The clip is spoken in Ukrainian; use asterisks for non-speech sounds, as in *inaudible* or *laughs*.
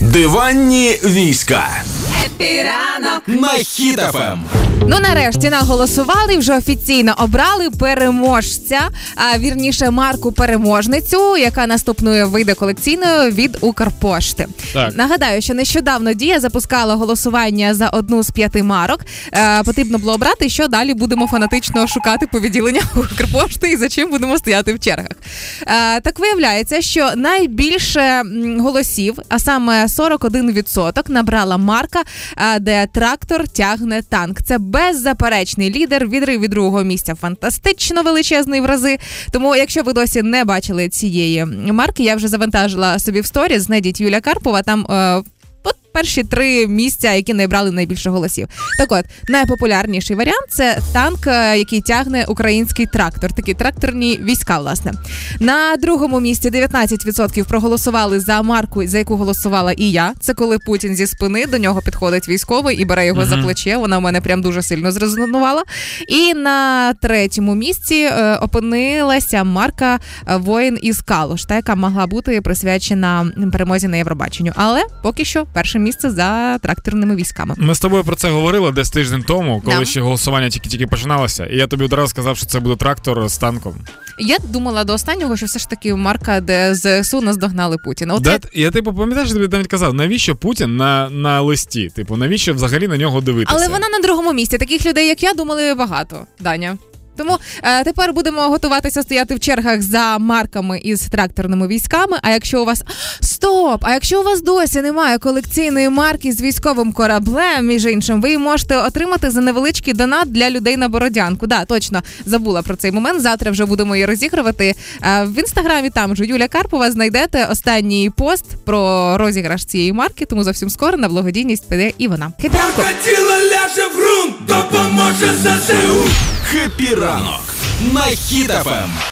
Диванні війська. Happy ранок на Хіт FM. Ну нарешті наголосували, вже офіційно обрали переможця, а вірніше марку переможницю, яка наступною вийде колекційною від Укрпошти. Так. Нагадаю, що нещодавно дія запускала голосування за одну з п'яти марок. Е, потрібно було обрати, що далі будемо фанатично шукати по відділеннях *laughs* Укрпошти і за чим будемо стояти в чергах. Е, так виявляється, що найбільше голосів, а саме 41% набрала марка, де трактор тягне танк. Це беззаперечний лідер. Відрив від другого місця фантастично величезний в рази. Тому, якщо ви досі не бачили цієї марки, я вже завантажила собі в сторі, знайдіть Юля Карпова. Там е, перші три місця, які набрали найбільше голосів. Так от найпопулярніший варіант це танк, е, який тягне український трактор, такі тракторні війська. Власне на другому місці 19% проголосували за марку, за яку голосувала і я. Це коли Путін зі спини до нього підходить військовий і бере його за плече. Вона в мене прям дуже сильно зрезонувала. І на третьому місці е, опинилася марка е, Воїн із Калуш, та яка могла бути присвячена перемозі на Євробаченню. Але поки що перше місце за тракторними військами. Ми з тобою про це говорили десь тиждень тому, коли Да. ще голосування тільки-тільки починалося. І я тобі одразу сказав, що це буде трактор з танком. Я думала до останнього, що все ж таки марка, де ЗСУ наздогнали Путіна. От Да, я- я типу пам'ятаєш, я тобі навіть казав, навіщо Путін на, на листі? Типу, навіщо взагалі на нього дивитися? Але вона на другому місці. Таких людей, як я, думали багато, Даня. Тому е, тепер будемо готуватися стояти в чергах за марками із тракторними військами. А якщо у вас стоп! А якщо у вас досі немає колекційної марки з військовим кораблем, між іншим, ви можете отримати за невеличкий донат для людей на Бородянку. Да, точно забула про цей момент. Завтра вже будемо її розігрувати. Е, в інстаграмі там же Юля Карпова знайдете останній пост про розіграш цієї марки. Тому зовсім скоро на благодійність піде і вона. Happy ранку! Тіло ляже в ґрунт, допоможе ЗСУ. Happy ранок на Хіт FM.